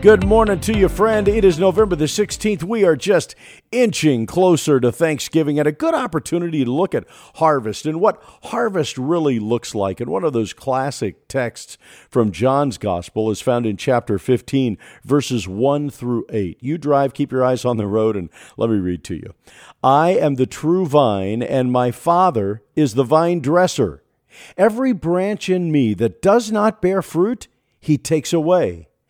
Good morning to you, friend. It is November the 16th. We are just inching closer to Thanksgiving and a good opportunity to look at harvest and what harvest really looks like. And one of those classic texts from John's Gospel is found in chapter 15, verses 1 through 8. You drive, keep your eyes on the road, and let me read to you. I am the true vine, and my Father is the vine dresser. Every branch in me that does not bear fruit, he takes away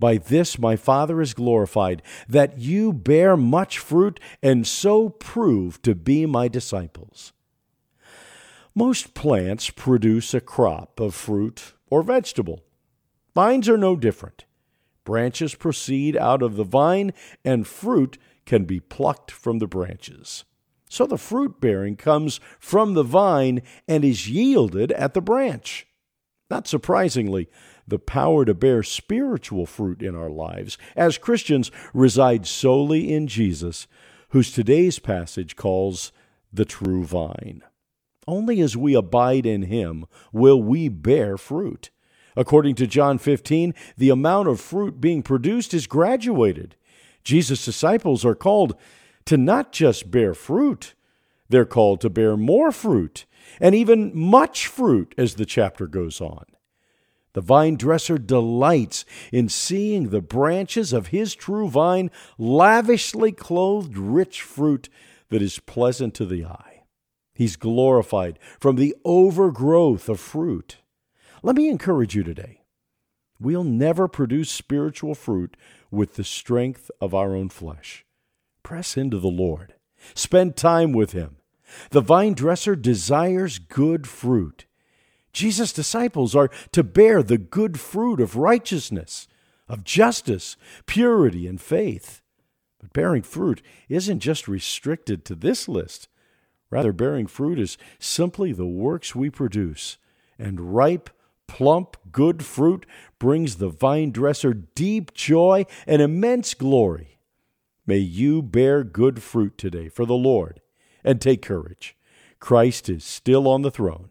By this my Father is glorified, that you bear much fruit and so prove to be my disciples. Most plants produce a crop of fruit or vegetable. Vines are no different. Branches proceed out of the vine, and fruit can be plucked from the branches. So the fruit bearing comes from the vine and is yielded at the branch. Not surprisingly, the power to bear spiritual fruit in our lives as Christians resides solely in Jesus, whose today's passage calls the true vine. Only as we abide in him will we bear fruit. According to John 15, the amount of fruit being produced is graduated. Jesus' disciples are called to not just bear fruit, they're called to bear more fruit, and even much fruit as the chapter goes on. The vine dresser delights in seeing the branches of his true vine lavishly clothed rich fruit that is pleasant to the eye. He's glorified from the overgrowth of fruit. Let me encourage you today. We'll never produce spiritual fruit with the strength of our own flesh. Press into the Lord. Spend time with Him. The vine dresser desires good fruit. Jesus' disciples are to bear the good fruit of righteousness, of justice, purity, and faith. But bearing fruit isn't just restricted to this list. Rather, bearing fruit is simply the works we produce, and ripe, plump, good fruit brings the vine dresser deep joy and immense glory. May you bear good fruit today for the Lord, and take courage. Christ is still on the throne